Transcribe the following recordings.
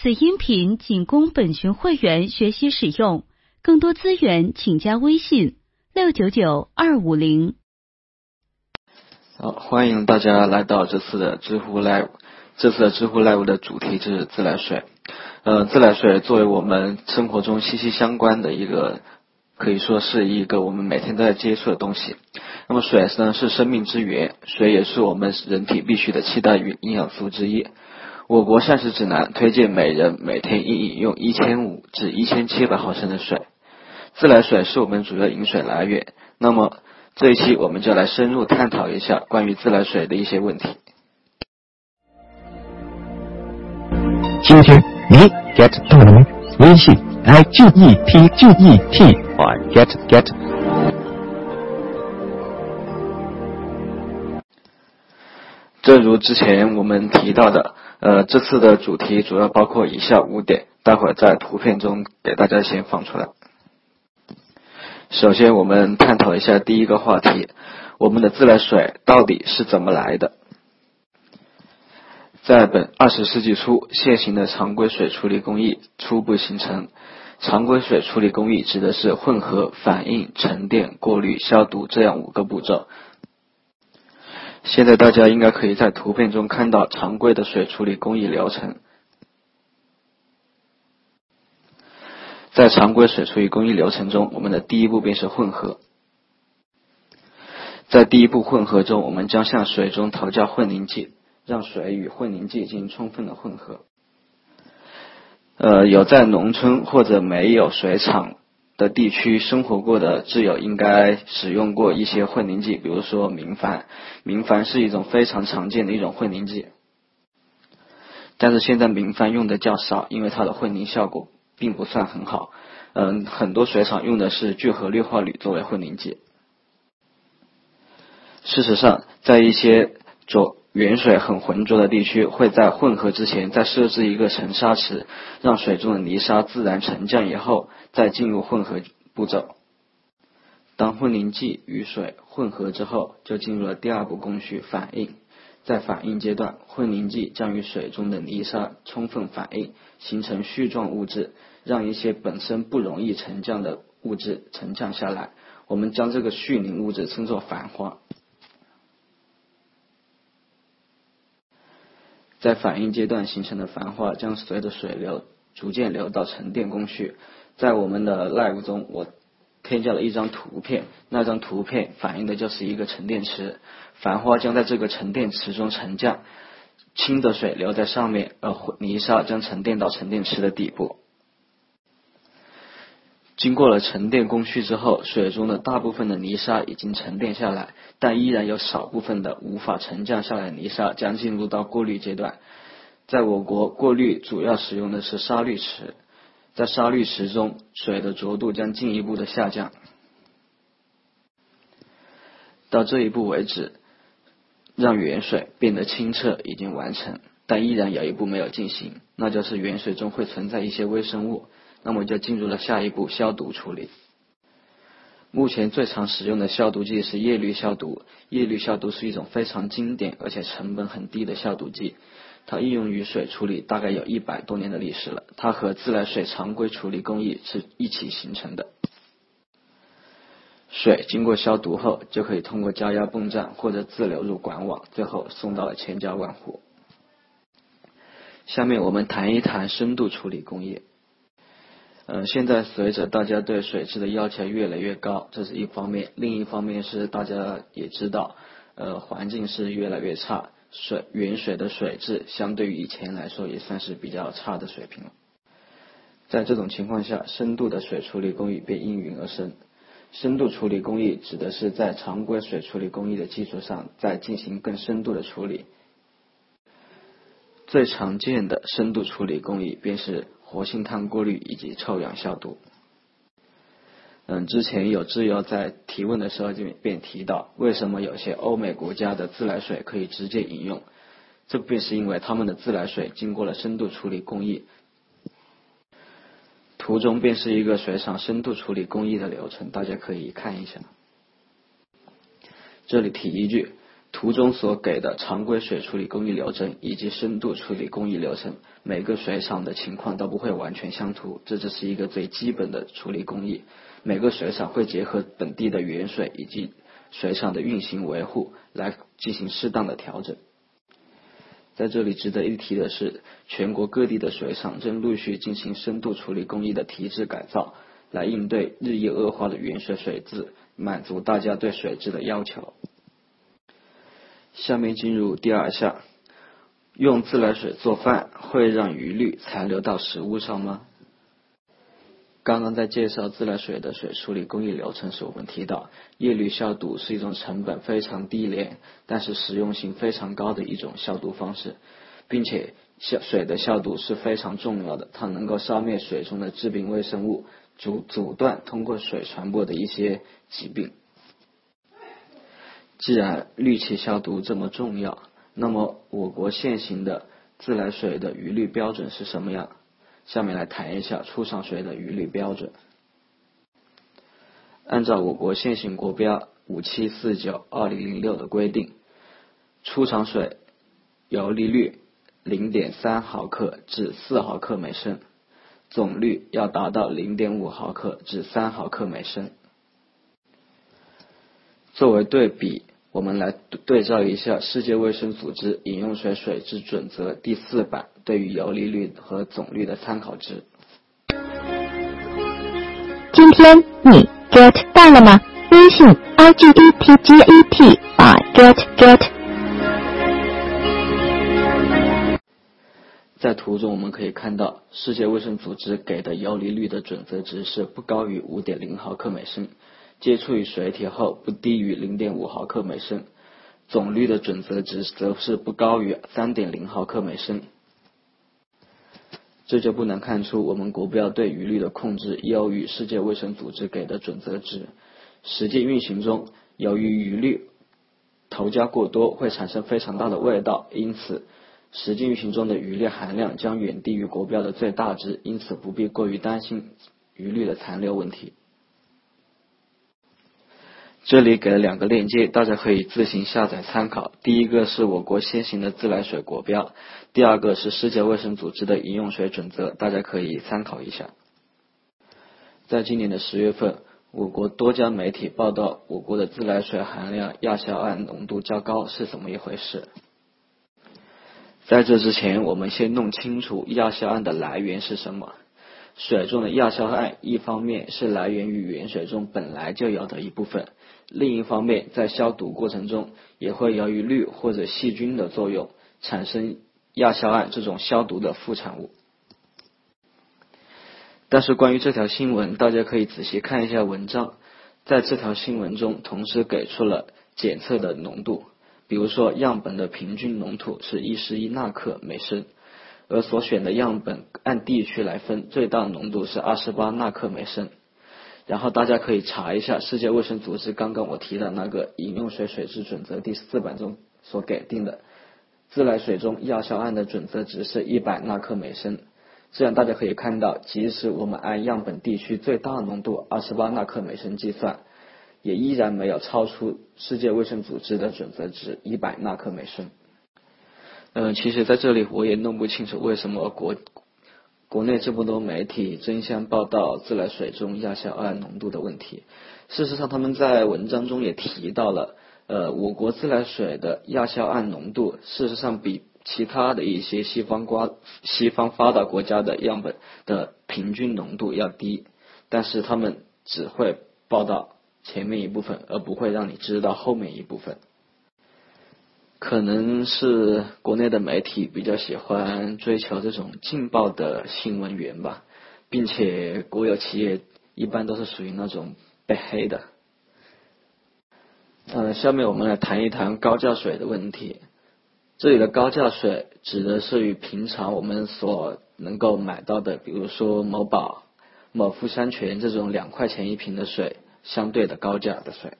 此音频仅供本群会员学习使用，更多资源请加微信六九九二五零。好，欢迎大家来到这次的知乎 Live。这次的知乎 Live 的主题是自来水。呃，自来水作为我们生活中息息相关的一个，可以说是一个我们每天都在接触的东西。那么水呢是生命之源，水也是我们人体必需的七大营营养素之一。我国膳食指南推荐每人每天应饮用一千五至一千七百毫升的水。自来水是我们主要饮水来源。那么这一期我们就来深入探讨一下关于自来水的一些问题。今天你 get 到了吗？微信 i g e t g e t 或 get get。正如之前我们提到的。呃，这次的主题主要包括以下五点，待会儿在图片中给大家先放出来。首先，我们探讨一下第一个话题：我们的自来水到底是怎么来的？在本二十世纪初，现行的常规水处理工艺初步形成。常规水处理工艺指的是混合、反应、沉淀、过滤、消毒这样五个步骤。现在大家应该可以在图片中看到常规的水处理工艺流程。在常规水处理工艺流程中，我们的第一步便是混合。在第一步混合中，我们将向水中投加混凝剂，让水与混凝剂进行充分的混合。呃，有在农村或者没有水厂。的地区生活过的挚友应该使用过一些混凝剂，比如说明矾。明矾是一种非常常见的一种混凝剂，但是现在明矾用的较少，因为它的混凝效果并不算很好。嗯，很多水厂用的是聚合氯化铝作为混凝剂。事实上，在一些浊原水很浑浊的地区，会在混合之前再设置一个沉沙池，让水中的泥沙自然沉降以后，再进入混合步骤。当混凝剂与水混合之后，就进入了第二步工序反应。在反应阶段，混凝剂将与水中的泥沙充分反应，形成絮状物质，让一些本身不容易沉降的物质沉降下来。我们将这个絮凝物质称作矾花。在反应阶段形成的繁花将随着水流逐渐流到沉淀工序。在我们的 live 中，我添加了一张图片，那张图片反映的就是一个沉淀池，繁花将在这个沉淀池中沉降，清的水流在上面，而泥沙将沉淀到沉淀池的底部。经过了沉淀工序之后，水中的大部分的泥沙已经沉淀下来，但依然有少部分的无法沉降下来泥沙将进入到过滤阶段。在我国，过滤主要使用的是沙滤池，在沙滤池中，水的浊度将进一步的下降。到这一步为止，让原水变得清澈已经完成，但依然有一步没有进行，那就是原水中会存在一些微生物。那么就进入了下一步消毒处理。目前最常使用的消毒剂是叶氯消毒。叶氯消毒是一种非常经典而且成本很低的消毒剂，它应用于水处理大概有一百多年的历史了。它和自来水常规处理工艺是一起形成的。水经过消毒后，就可以通过加压泵站或者自流入管网，最后送到了千家万户。下面我们谈一谈深度处理工业呃，现在随着大家对水质的要求越来越高，这是一方面；另一方面是大家也知道，呃，环境是越来越差，水原水的水质相对于以前来说也算是比较差的水平了。在这种情况下，深度的水处理工艺便应运而生。深度处理工艺指的是在常规水处理工艺的基础上，再进行更深度的处理。最常见的深度处理工艺便是。活性炭过滤以及臭氧消毒。嗯，之前有挚友在提问的时候就便提到，为什么有些欧美国家的自来水可以直接饮用？这便是因为他们的自来水经过了深度处理工艺。图中便是一个水厂深度处理工艺的流程，大家可以看一下。这里提一句，图中所给的常规水处理工艺流程以及深度处理工艺流程，每个水厂的情况都不会完全相同，这只是一个最基本的处理工艺。每个水厂会结合本地的原水以及水厂的运行维护来进行适当的调整。在这里值得一提的是，全国各地的水厂正陆续进行深度处理工艺的提质改造，来应对日益恶化的原水水质，满足大家对水质的要求。下面进入第二项，用自来水做饭会让余氯残留到食物上吗？刚刚在介绍自来水的水处理工艺流程时，我们提到叶氯消毒是一种成本非常低廉，但是实用性非常高的一种消毒方式，并且消水的消毒是非常重要的，它能够消灭水中的致病微生物，阻阻断通过水传播的一些疾病。既然氯气消毒这么重要，那么我国现行的自来水的余氯标准是什么样？下面来谈一下出厂水的余氯标准。按照我国现行国标五七四九二零零六的规定，出厂水游离率零点三毫克至四毫克每升，总氯要达到零点五毫克至三毫克每升。作为对比，我们来对照一下世界卫生组织饮用水水质准则第四版对于游离率和总率的参考值。今天你 get 到了吗？微信 i g e t g e t 啊 get get。在图中我们可以看到，世界卫生组织给的游离率的准则值是不高于五点零毫克每升。接触于水体后不低于零点五毫克每升，总氯的准则值则是不高于三点零毫克每升。这就不难看出，我们国标对余氯的控制优于世界卫生组织给的准则值。实际运行中，由于余氯投加过多会产生非常大的味道，因此实际运行中的余氯含量将远低于国标的最大值，因此不必过于担心余氯的残留问题。这里给了两个链接，大家可以自行下载参考。第一个是我国现行的自来水国标，第二个是世界卫生组织的饮用水准则，大家可以参考一下。在今年的十月份，我国多家媒体报道我国的自来水含量亚硝胺浓度较高，是怎么一回事？在这之前，我们先弄清楚亚硝胺的来源是什么。水中的亚硝胺，一方面是来源于原水中本来就有的一部分。另一方面，在消毒过程中，也会由于氯或者细菌的作用，产生亚硝胺这种消毒的副产物。但是关于这条新闻，大家可以仔细看一下文章，在这条新闻中，同时给出了检测的浓度，比如说样本的平均浓度是一十一纳克每升，而所选的样本按地区来分，最大浓度是二十八纳克每升。然后大家可以查一下世界卫生组织刚刚我提的那个饮用水水质准则第四版中所给定的自来水中亚硝胺的准则值是一百纳克每升。这样大家可以看到，即使我们按样本地区最大浓度二十八纳克每升计算，也依然没有超出世界卫生组织的准则值一百纳克每升。嗯，其实在这里我也弄不清楚为什么国。国内这么多媒体争相报道自来水中亚硝胺浓度的问题，事实上他们在文章中也提到了，呃，我国自来水的亚硝胺浓度事实上比其他的一些西方国西方发达国家的样本的平均浓度要低，但是他们只会报道前面一部分，而不会让你知道后面一部分。可能是国内的媒体比较喜欢追求这种劲爆的新闻源吧，并且国有企业一般都是属于那种被黑的。嗯，下面我们来谈一谈高价水的问题。这里的高价水指的是与平常我们所能够买到的，比如说某宝、某富山泉这种两块钱一瓶的水相对的高价的水。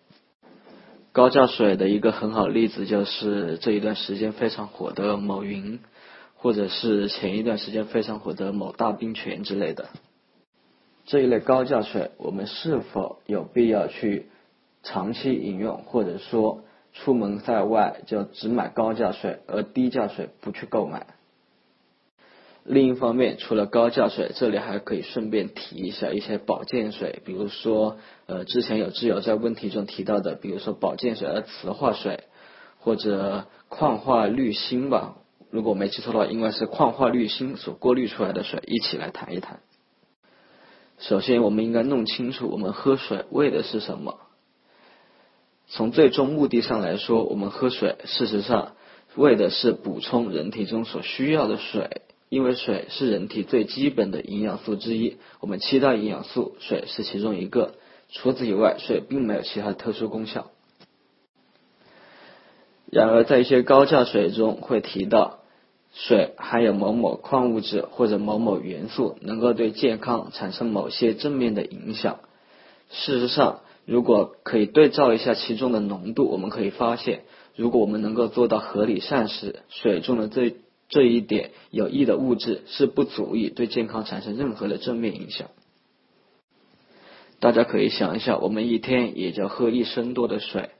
高价水的一个很好例子就是这一段时间非常火的某云，或者是前一段时间非常火的某大冰泉之类的。这一类高价水，我们是否有必要去长期饮用，或者说出门在外就只买高价水，而低价水不去购买。另一方面，除了高价水，这里还可以顺便提一下一些保健水，比如说，呃，之前有挚友在问题中提到的，比如说保健水的磁化水，或者矿化滤芯吧，如果我没记错的话，应该是矿化滤芯所过滤出来的水，一起来谈一谈。首先，我们应该弄清楚我们喝水为的是什么。从最终目的上来说，我们喝水事实上为的是补充人体中所需要的水。因为水是人体最基本的营养素之一，我们七大营养素，水是其中一个。除此以外，水并没有其他特殊功效。然而，在一些高价水中会提到，水含有某某矿物质或者某某元素，能够对健康产生某些正面的影响。事实上，如果可以对照一下其中的浓度，我们可以发现，如果我们能够做到合理膳食，水中的这这一点有益的物质是不足以对健康产生任何的正面影响。大家可以想一下，我们一天也就喝一升多的水，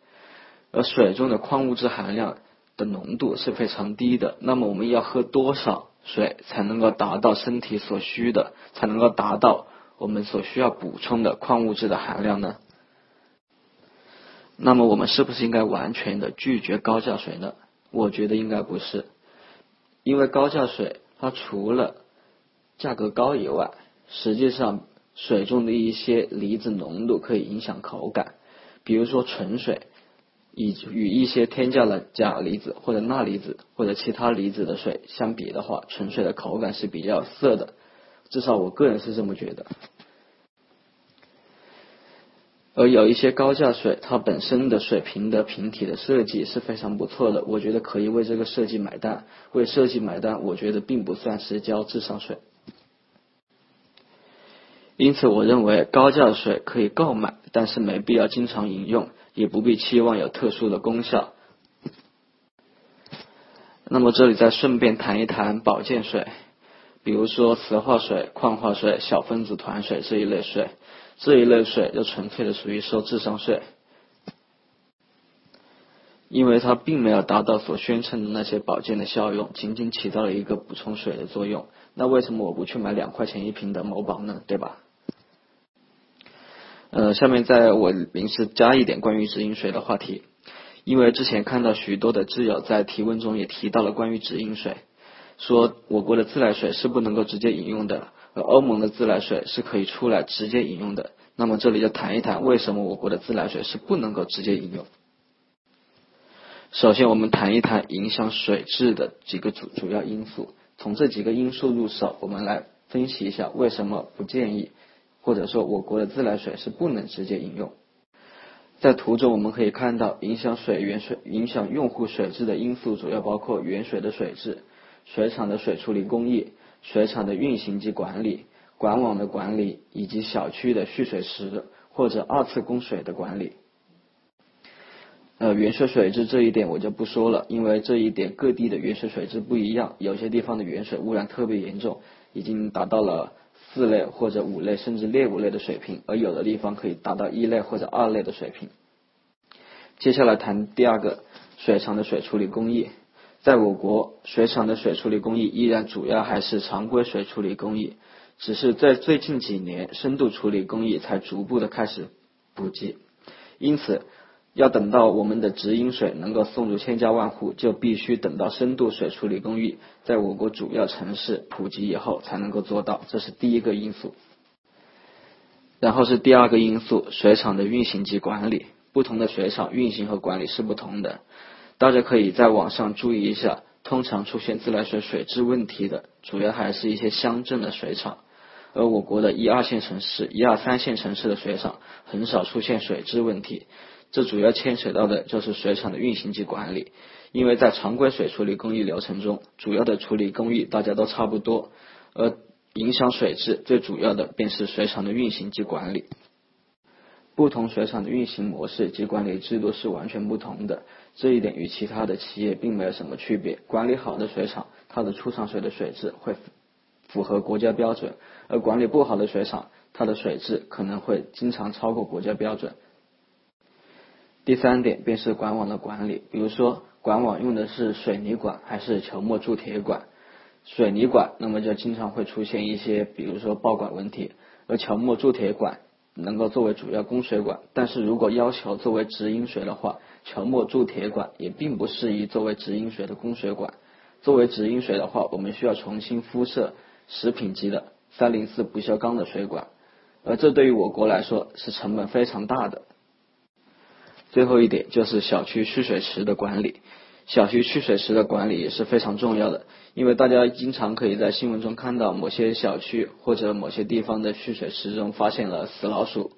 而水中的矿物质含量的浓度是非常低的。那么我们要喝多少水才能够达到身体所需的，才能够达到我们所需要补充的矿物质的含量呢？那么我们是不是应该完全的拒绝高价水呢？我觉得应该不是。因为高价水，它除了价格高以外，实际上水中的一些离子浓度可以影响口感。比如说纯水，以与一些添加了钾离子或者钠离子或者其他离子的水相比的话，纯水的口感是比较涩的，至少我个人是这么觉得。而有一些高价水，它本身的水瓶的瓶体的设计是非常不错的，我觉得可以为这个设计买单。为设计买单，我觉得并不算是交智商税。因此，我认为高价水可以购买，但是没必要经常饮用，也不必期望有特殊的功效。那么，这里再顺便谈一谈保健水，比如说磁化水、矿化水、小分子团水这一类水。这一类水就纯粹的属于收智商税，因为它并没有达到所宣称的那些保健的效用，仅仅起到了一个补充水的作用。那为什么我不去买两块钱一瓶的某宝呢？对吧？呃，下面在我临时加一点关于直饮水的话题，因为之前看到许多的挚友在提问中也提到了关于直饮水，说我国的自来水是不能够直接饮用的。欧盟的自来水是可以出来直接饮用的，那么这里就谈一谈为什么我国的自来水是不能够直接饮用。首先，我们谈一谈影响水质的几个主主要因素，从这几个因素入手，我们来分析一下为什么不建议，或者说我国的自来水是不能直接饮用。在图中我们可以看到，影响水源水影响用户水质的因素主要包括原水的水质、水厂的水处理工艺。水厂的运行及管理、管网的管理以及小区的蓄水池或者二次供水的管理。呃，原水水质这一点我就不说了，因为这一点各地的原水水质不一样，有些地方的原水污染特别严重，已经达到了四类或者五类甚至劣五类的水平，而有的地方可以达到一类或者二类的水平。接下来谈第二个，水厂的水处理工艺。在我国，水厂的水处理工艺依然主要还是常规水处理工艺，只是在最近几年，深度处理工艺才逐步的开始普及。因此，要等到我们的直饮水能够送入千家万户，就必须等到深度水处理工艺在我国主要城市普及以后才能够做到。这是第一个因素。然后是第二个因素，水厂的运行及管理，不同的水厂运行和管理是不同的。大家可以在网上注意一下，通常出现自来水水质问题的，主要还是一些乡镇的水厂，而我国的一二线城市、一二三线城市的水厂很少出现水质问题。这主要牵扯到的就是水厂的运行及管理，因为在常规水处理工艺流程中，主要的处理工艺大家都差不多，而影响水质最主要的便是水厂的运行及管理。不同水厂的运行模式及管理制度是完全不同的，这一点与其他的企业并没有什么区别。管理好的水厂，它的出厂水的水质会符合国家标准；而管理不好的水厂，它的水质可能会经常超过国家标准。第三点便是管网的管理，比如说管网用的是水泥管还是球墨铸铁管。水泥管那么就经常会出现一些，比如说爆管问题，而球墨铸铁管能够作为主要供水管，但是如果要求作为直饮水的话，球墨铸铁管也并不适宜作为直饮水的供水管。作为直饮水的话，我们需要重新敷设食品级的三零四不锈钢的水管，而这对于我国来说是成本非常大的。最后一点就是小区蓄水池的管理。小区蓄水池的管理也是非常重要的，因为大家经常可以在新闻中看到某些小区或者某些地方的蓄水池中发现了死老鼠，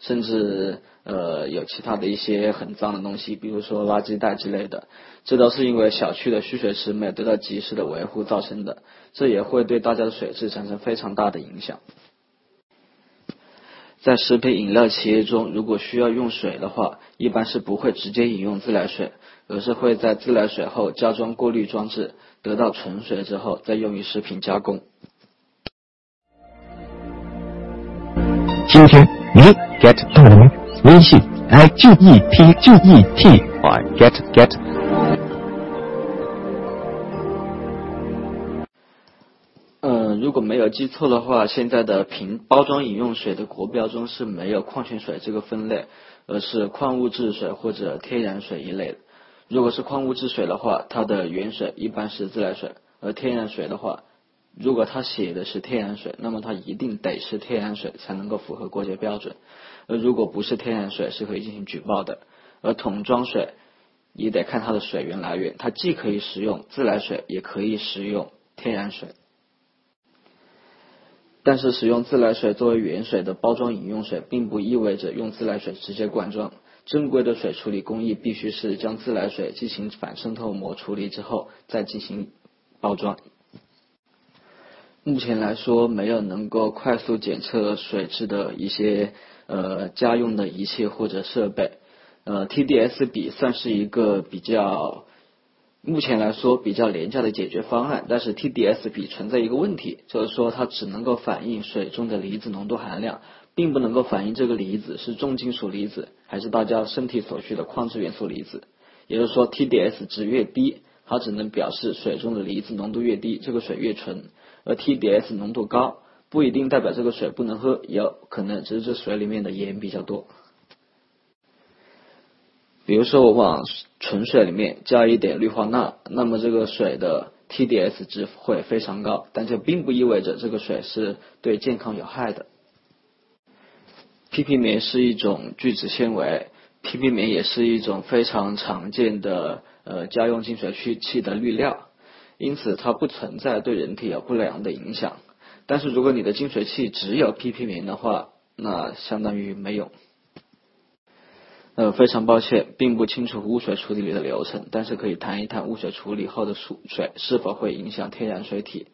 甚至呃有其他的一些很脏的东西，比如说垃圾袋之类的，这都是因为小区的蓄水池没有得到及时的维护造成的，这也会对大家的水质产生非常大的影响。在食品饮料企业中，如果需要用水的话，一般是不会直接饮用自来水。而是会在自来水后加装过滤装置，得到纯水之后再用于食品加工。今天你 get 到了吗？微信 i g e t g e t get get。嗯，如果没有记错的话，现在的瓶包装饮用水的国标中是没有矿泉水这个分类，而是矿物质水或者天然水一类的。如果是矿物质水的话，它的原水一般是自来水；而天然水的话，如果它写的是天然水，那么它一定得是天然水才能够符合国家标准。而如果不是天然水，是可以进行举报的。而桶装水也得看它的水源来源，它既可以使用自来水，也可以使用天然水。但是使用自来水作为原水的包装饮用水，并不意味着用自来水直接灌装。正规的水处理工艺必须是将自来水进行反渗透膜处理之后再进行包装。目前来说，没有能够快速检测水质的一些呃家用的仪器或者设备。呃，TDS 比算是一个比较目前来说比较廉价的解决方案，但是 TDS 比存在一个问题，就是说它只能够反映水中的离子浓度含量。并不能够反映这个离子是重金属离子还是大家身体所需的矿质元素离子。也就是说，TDS 值越低，它只能表示水中的离子浓度越低，这个水越纯；而 TDS 浓度高，不一定代表这个水不能喝，也有可能只是这水里面的盐比较多。比如说，我往纯水里面加一点氯化钠，那么这个水的 TDS 值会非常高，但这并不意味着这个水是对健康有害的。PP 棉是一种聚酯纤维，PP 棉也是一种非常常见的呃家用净水器的滤料，因此它不存在对人体有不良的影响。但是如果你的净水器只有 PP 棉的话，那相当于没有。呃，非常抱歉，并不清楚污水处理的流程，但是可以谈一谈污水处理后的水水是否会影响天然水体。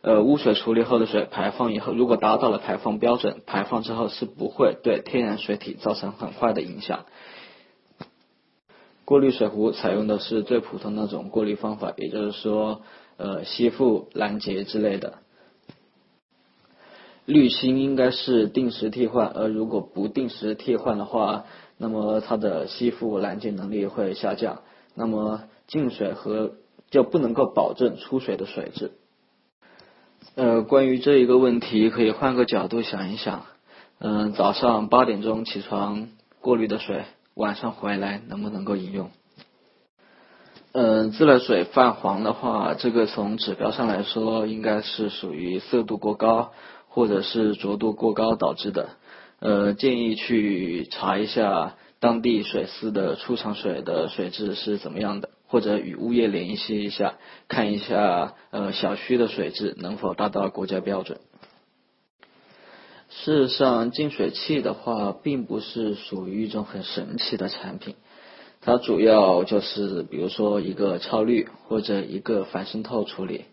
呃，污水处理后的水排放以后，如果达到了排放标准，排放之后是不会对天然水体造成很坏的影响。过滤水壶采用的是最普通那种过滤方法，也就是说，呃，吸附、拦截之类的。滤芯应该是定时替换，而如果不定时替换的话，那么它的吸附、拦截能力会下降，那么进水和就不能够保证出水的水质。呃，关于这一个问题，可以换个角度想一想。嗯，早上八点钟起床过滤的水，晚上回来能不能够饮用？嗯，自来水泛黄的话，这个从指标上来说，应该是属于色度过高或者是浊度过高导致的。呃，建议去查一下当地水司的出厂水的水质是怎么样的。或者与物业联系一下，看一下呃小区的水质能否达到国家标准。事实上，净水器的话，并不是属于一种很神奇的产品，它主要就是比如说一个超滤或者一个反渗透处理，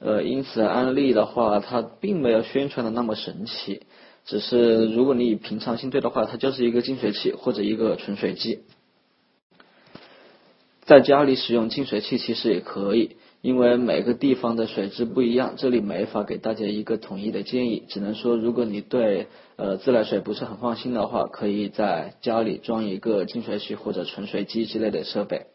呃，因此安利的话，它并没有宣传的那么神奇，只是如果你以平常心对的话，它就是一个净水器或者一个纯水机。在家里使用净水器其实也可以，因为每个地方的水质不一样，这里没法给大家一个统一的建议，只能说如果你对呃自来水不是很放心的话，可以在家里装一个净水器或者纯水机之类的设备。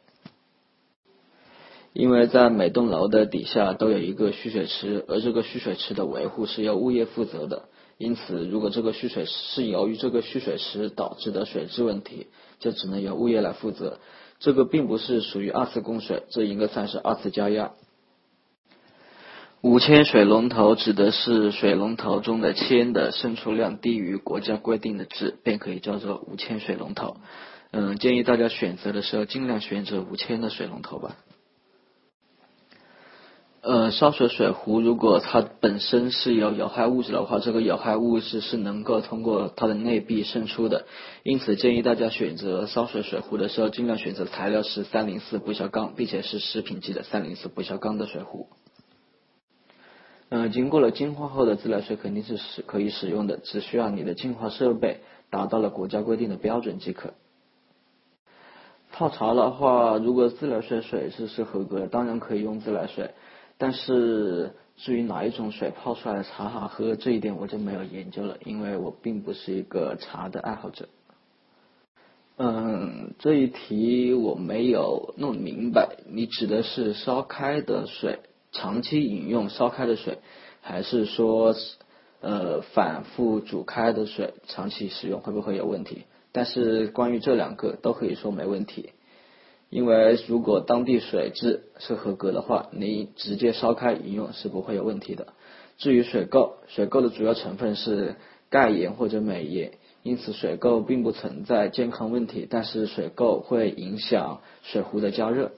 因为在每栋楼的底下都有一个蓄水池，而这个蓄水池的维护是由物业负责的，因此如果这个蓄水是由于这个蓄水池导致的水质问题，就只能由物业来负责。这个并不是属于二次供水，这应该算是二次加压。五千水龙头指的是水龙头中的铅的渗出量低于国家规定的值，便可以叫做五千水龙头。嗯，建议大家选择的时候尽量选择五千的水龙头吧。呃，烧水水壶如果它本身是有有害物质的话，这个有害物质是能够通过它的内壁渗出的，因此建议大家选择烧水水壶的时候，尽量选择材料是三零四不锈钢，并且是食品级的三零四不锈钢的水壶。嗯，经过了净化后的自来水肯定是使可以使用的，只需要你的净化设备达到了国家规定的标准即可。泡茶的话，如果自来水水质是合格的，当然可以用自来水。但是至于哪一种水泡出来的茶好喝，这一点我就没有研究了，因为我并不是一个茶的爱好者。嗯，这一题我没有弄明白，你指的是烧开的水长期饮用烧开的水，还是说呃反复煮开的水长期使用会不会有问题？但是关于这两个都可以说没问题。因为如果当地水质是合格的话，你直接烧开饮用是不会有问题的。至于水垢，水垢的主要成分是钙盐或者镁盐，因此水垢并不存在健康问题，但是水垢会影响水壶的加热。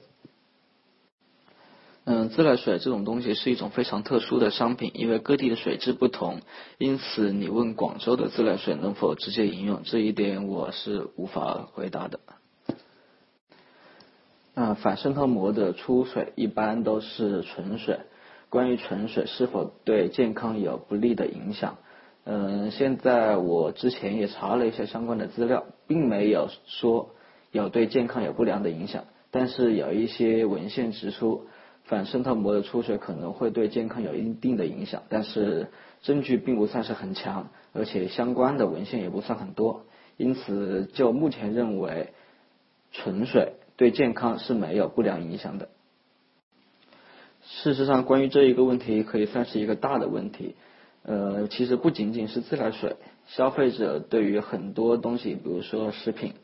嗯，自来水这种东西是一种非常特殊的商品，因为各地的水质不同，因此你问广州的自来水能否直接饮用，这一点我是无法回答的。啊，反渗透膜的出水一般都是纯水。关于纯水是否对健康有不利的影响，嗯，现在我之前也查了一些相关的资料，并没有说有对健康有不良的影响。但是有一些文献指出，反渗透膜的出水可能会对健康有一定的影响，但是证据并不算是很强，而且相关的文献也不算很多。因此，就目前认为，纯水。对健康是没有不良影响的。事实上，关于这一个问题，可以算是一个大的问题。呃，其实不仅仅是自来水，消费者对于很多东西，比如说食品，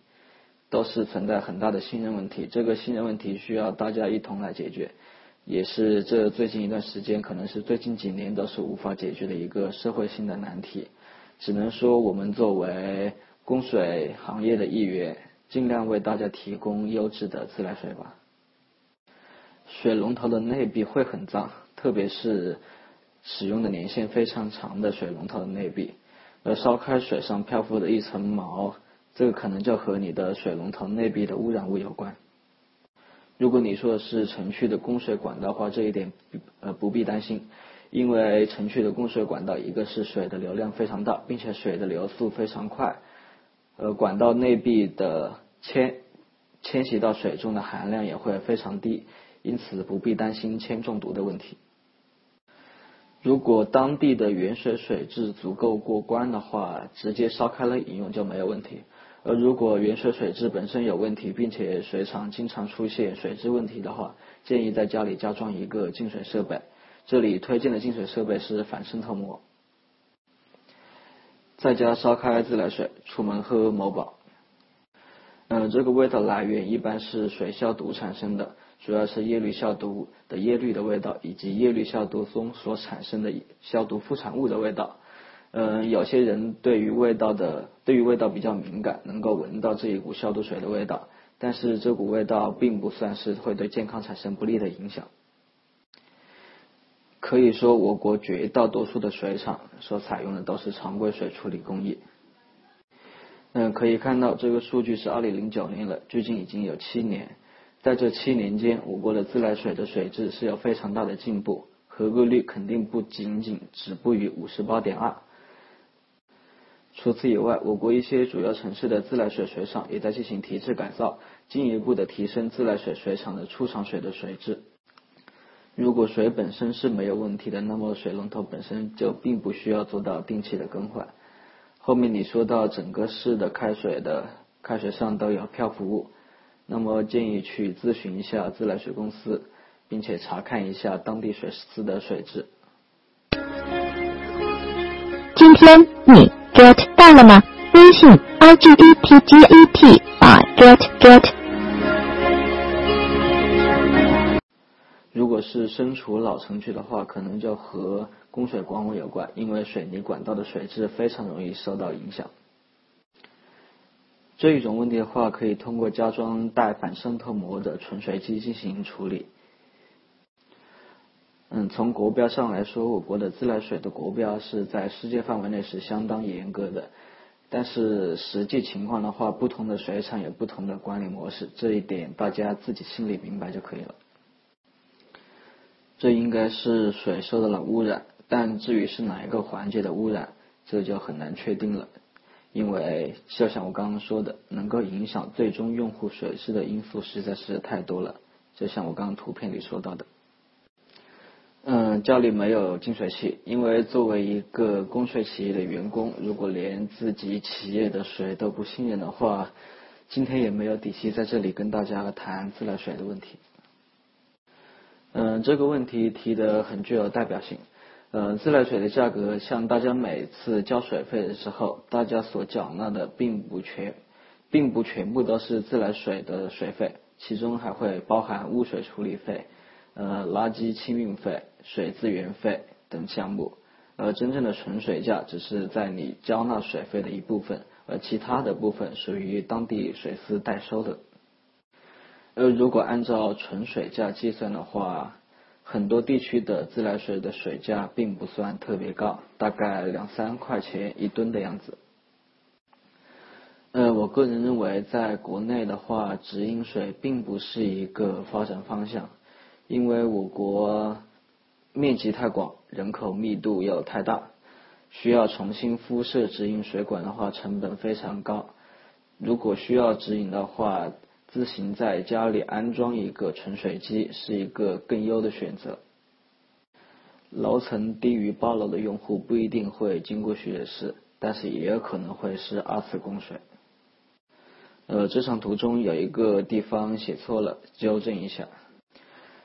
都是存在很大的信任问题。这个信任问题需要大家一同来解决，也是这最近一段时间，可能是最近几年都是无法解决的一个社会性的难题。只能说，我们作为供水行业的一员。尽量为大家提供优质的自来水吧。水龙头的内壁会很脏，特别是使用的年限非常长的水龙头的内壁，而烧开水上漂浮的一层毛，这个可能就和你的水龙头内壁的污染物有关。如果你说的是城区的供水管道的话，这一点呃不必担心，因为城区的供水管道一个是水的流量非常大，并且水的流速非常快。呃，管道内壁的铅迁徙到水中的含量也会非常低，因此不必担心铅中毒的问题。如果当地的原水水质足够过关的话，直接烧开了饮用就没有问题。而如果原水水质本身有问题，并且水厂经常出现水质问题的话，建议在家里加装一个净水设备。这里推荐的净水设备是反渗透膜。在家烧开自来水，出门喝某宝。嗯，这个味道来源一般是水消毒产生的，主要是叶绿消毒的叶绿的味道，以及叶绿消毒中所产生的消毒副产物的味道。嗯，有些人对于味道的对于味道比较敏感，能够闻到这一股消毒水的味道，但是这股味道并不算是会对健康产生不利的影响。可以说，我国绝大多数的水厂所采用的都是常规水处理工艺。嗯，可以看到这个数据是二零零九年了，距今已经有七年。在这七年间，我国的自来水的水质是有非常大的进步，合格率肯定不仅仅止步于五十八点二。除此以外，我国一些主要城市的自来水水厂也在进行提质改造，进一步的提升自来水水厂的出厂水的水质。如果水本身是没有问题的，那么水龙头本身就并不需要做到定期的更换。后面你说到整个市的开水的开水上都有漂浮物，那么建议去咨询一下自来水公司，并且查看一下当地水司的水质。今天你 get 到了吗？微信 i g e t g e t 啊 get get。如果是身处老城区的话，可能就和供水管网有关，因为水泥管道的水质非常容易受到影响。这一种问题的话，可以通过加装带反渗透膜的纯水机进行处理。嗯，从国标上来说，我国的自来水的国标是在世界范围内是相当严格的。但是实际情况的话，不同的水厂有不同的管理模式，这一点大家自己心里明白就可以了。这应该是水受到了污染，但至于是哪一个环节的污染，这就很难确定了。因为就像我刚刚说的，能够影响最终用户水质的因素实在是太多了。就像我刚刚图片里说到的，嗯，家里没有净水器，因为作为一个供水企业的员工，如果连自己企业的水都不信任的话，今天也没有底气在这里跟大家谈自来水的问题。嗯，这个问题提得很具有代表性。呃，自来水的价格，像大家每次交水费的时候，大家所缴纳的并不全，并不全部都是自来水的水费，其中还会包含污水处理费、呃垃圾清运费、水资源费等项目。而真正的纯水价只是在你交纳水费的一部分，而其他的部分属于当地水司代收的。呃如果按照纯水价计算的话，很多地区的自来水的水价并不算特别高，大概两三块钱一吨的样子。呃，我个人认为，在国内的话，直饮水并不是一个发展方向，因为我国面积太广，人口密度又太大，需要重新敷设直饮水管的话，成本非常高。如果需要直饮的话，自行在家里安装一个纯水机是一个更优的选择。楼层低于八楼的用户不一定会经过血试，但是也有可能会是二次供水。呃，这张图中有一个地方写错了，纠正一下。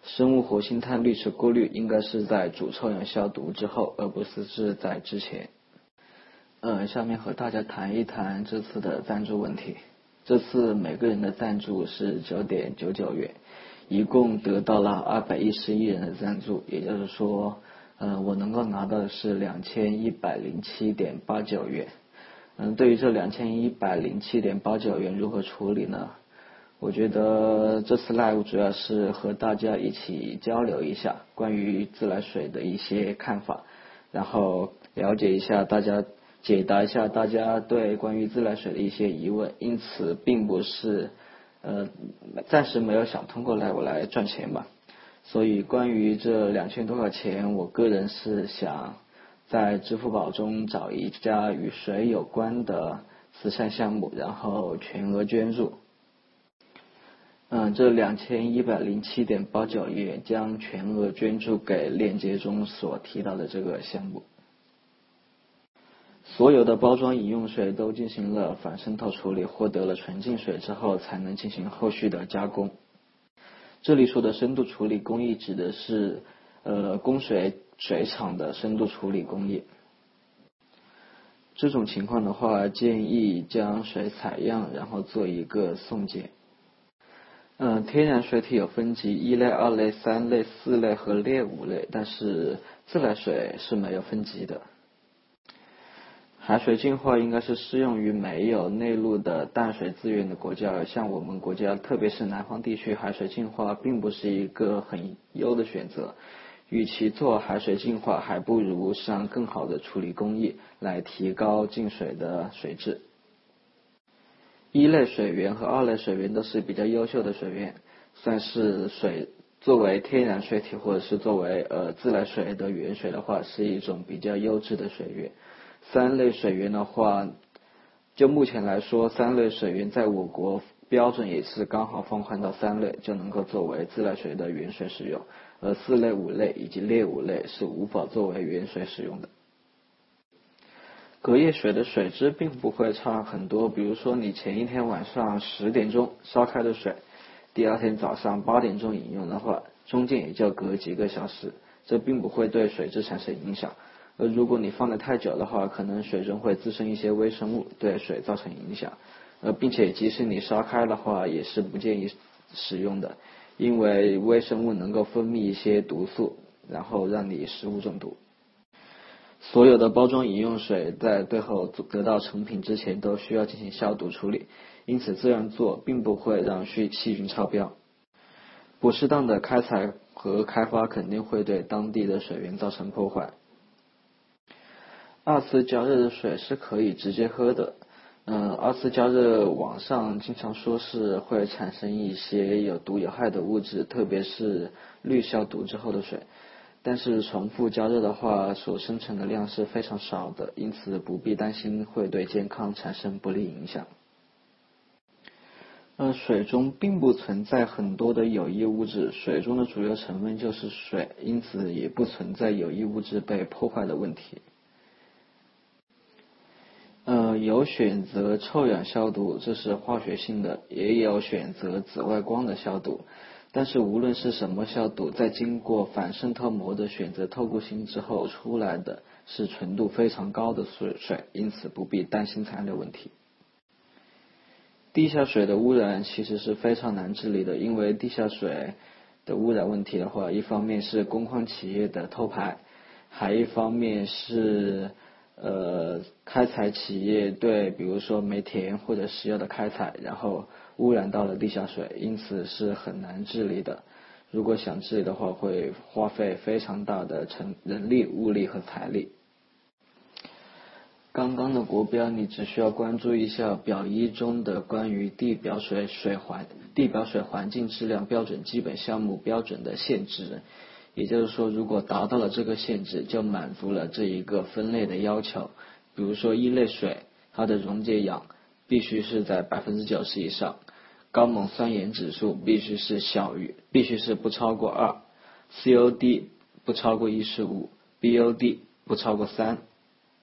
生物活性炭滤池过滤应该是在主臭氧消毒之后，而不是是在之前。呃，下面和大家谈一谈这次的赞助问题。这次每个人的赞助是九点九九元，一共得到了二百一十一人的赞助，也就是说，嗯，我能够拿到的是两千一百零七点八九元。嗯，对于这两千一百零七点八九元如何处理呢？我觉得这次 live 主要是和大家一起交流一下关于自来水的一些看法，然后了解一下大家。解答一下大家对关于自来水的一些疑问，因此并不是呃暂时没有想通过来我来赚钱吧。所以关于这两千多块钱，我个人是想在支付宝中找一家与水有关的慈善项目，然后全额捐助。嗯，这两千一百零七点八九元将全额捐助给链接中所提到的这个项目。所有的包装饮用水都进行了反渗透处理，获得了纯净水之后，才能进行后续的加工。这里说的深度处理工艺指的是，呃，供水水厂的深度处理工艺。这种情况的话，建议将水采样，然后做一个送检。嗯，天然水体有分级，一类、二类、三类、四类和劣五类，但是自来水是没有分级的。海水净化应该是适用于没有内陆的淡水资源的国家，像我们国家，特别是南方地区，海水净化并不是一个很优的选择。与其做海水净化，还不如上更好的处理工艺来提高净水的水质。一类水源和二类水源都是比较优秀的水源，算是水作为天然水体或者是作为呃自来水的原水的话，是一种比较优质的水源。三类水源的话，就目前来说，三类水源在我国标准也是刚好放宽到三类，就能够作为自来水的原水使用。而四类、五类以及劣五类是无法作为原水使用的。隔夜水的水质并不会差很多，比如说你前一天晚上十点钟烧开的水，第二天早上八点钟饮用的话，中间也就隔几个小时，这并不会对水质产生影响。而如果你放的太久的话，可能水中会滋生一些微生物，对水造成影响。呃，并且即使你烧开的话，也是不建议使用的，因为微生物能够分泌一些毒素，然后让你食物中毒。所有的包装饮用水在最后得到成品之前都需要进行消毒处理，因此这样做并不会让细细菌超标。不适当的开采和开发肯定会对当地的水源造成破坏。二次加热的水是可以直接喝的，嗯，二次加热网上经常说是会产生一些有毒有害的物质，特别是氯消毒之后的水。但是重复加热的话，所生成的量是非常少的，因此不必担心会对健康产生不利影响。呃，水中并不存在很多的有益物质，水中的主要成分就是水，因此也不存在有益物质被破坏的问题。呃，有选择臭氧消毒，这是化学性的，也有选择紫外光的消毒。但是无论是什么消毒，在经过反渗透膜的选择透过性之后，出来的是纯度非常高的水水，因此不必担心残留问题。地下水的污染其实是非常难治理的，因为地下水的污染问题的话，一方面是工矿企业的偷排，还一方面是呃开采企业对比如说煤田或者石油的开采，然后。污染到了地下水，因此是很难治理的。如果想治理的话，会花费非常大的成人力、物力和财力。刚刚的国标，你只需要关注一下表一中的关于地表水水环地表水环境质量标准基本项目标准的限制。也就是说，如果达到了这个限制，就满足了这一个分类的要求。比如说一类水，它的溶解氧。必须是在百分之九十以上，高锰酸盐指数必须是小于，必须是不超过二，COD 不超过一十五，BOD 不超过三